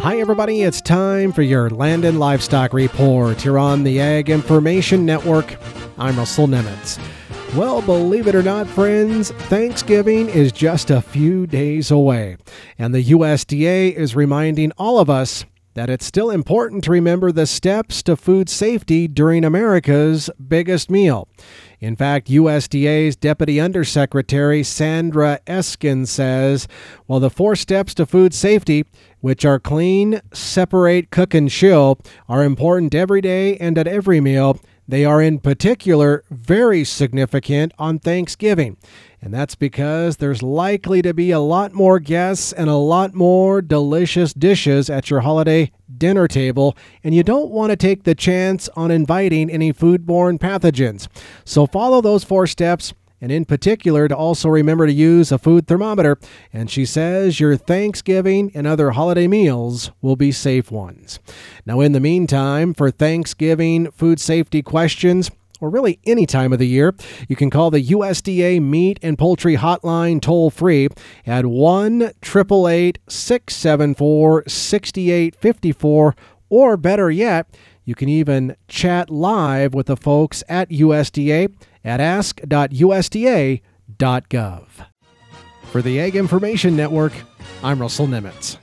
Hi, everybody. It's time for your Land and Livestock Report here on the Ag Information Network. I'm Russell Nemitz. Well, believe it or not, friends, Thanksgiving is just a few days away, and the USDA is reminding all of us that it's still important to remember the steps to food safety during America's biggest meal. In fact, USDA's Deputy Undersecretary Sandra Eskin says, well, the four steps to food safety, which are clean, separate, cook, and chill, are important every day and at every meal. They are in particular very significant on Thanksgiving. And that's because there's likely to be a lot more guests and a lot more delicious dishes at your holiday dinner table, and you don't want to take the chance on inviting any foodborne pathogens. So follow those four steps and in particular to also remember to use a food thermometer. And she says your Thanksgiving and other holiday meals will be safe ones. Now, in the meantime, for Thanksgiving food safety questions, or really any time of the year, you can call the USDA Meat and Poultry Hotline toll free at 1 888 674 6854, or better yet, you can even chat live with the folks at USDA at ask.usda.gov. For the Ag Information Network, I'm Russell Nemitz.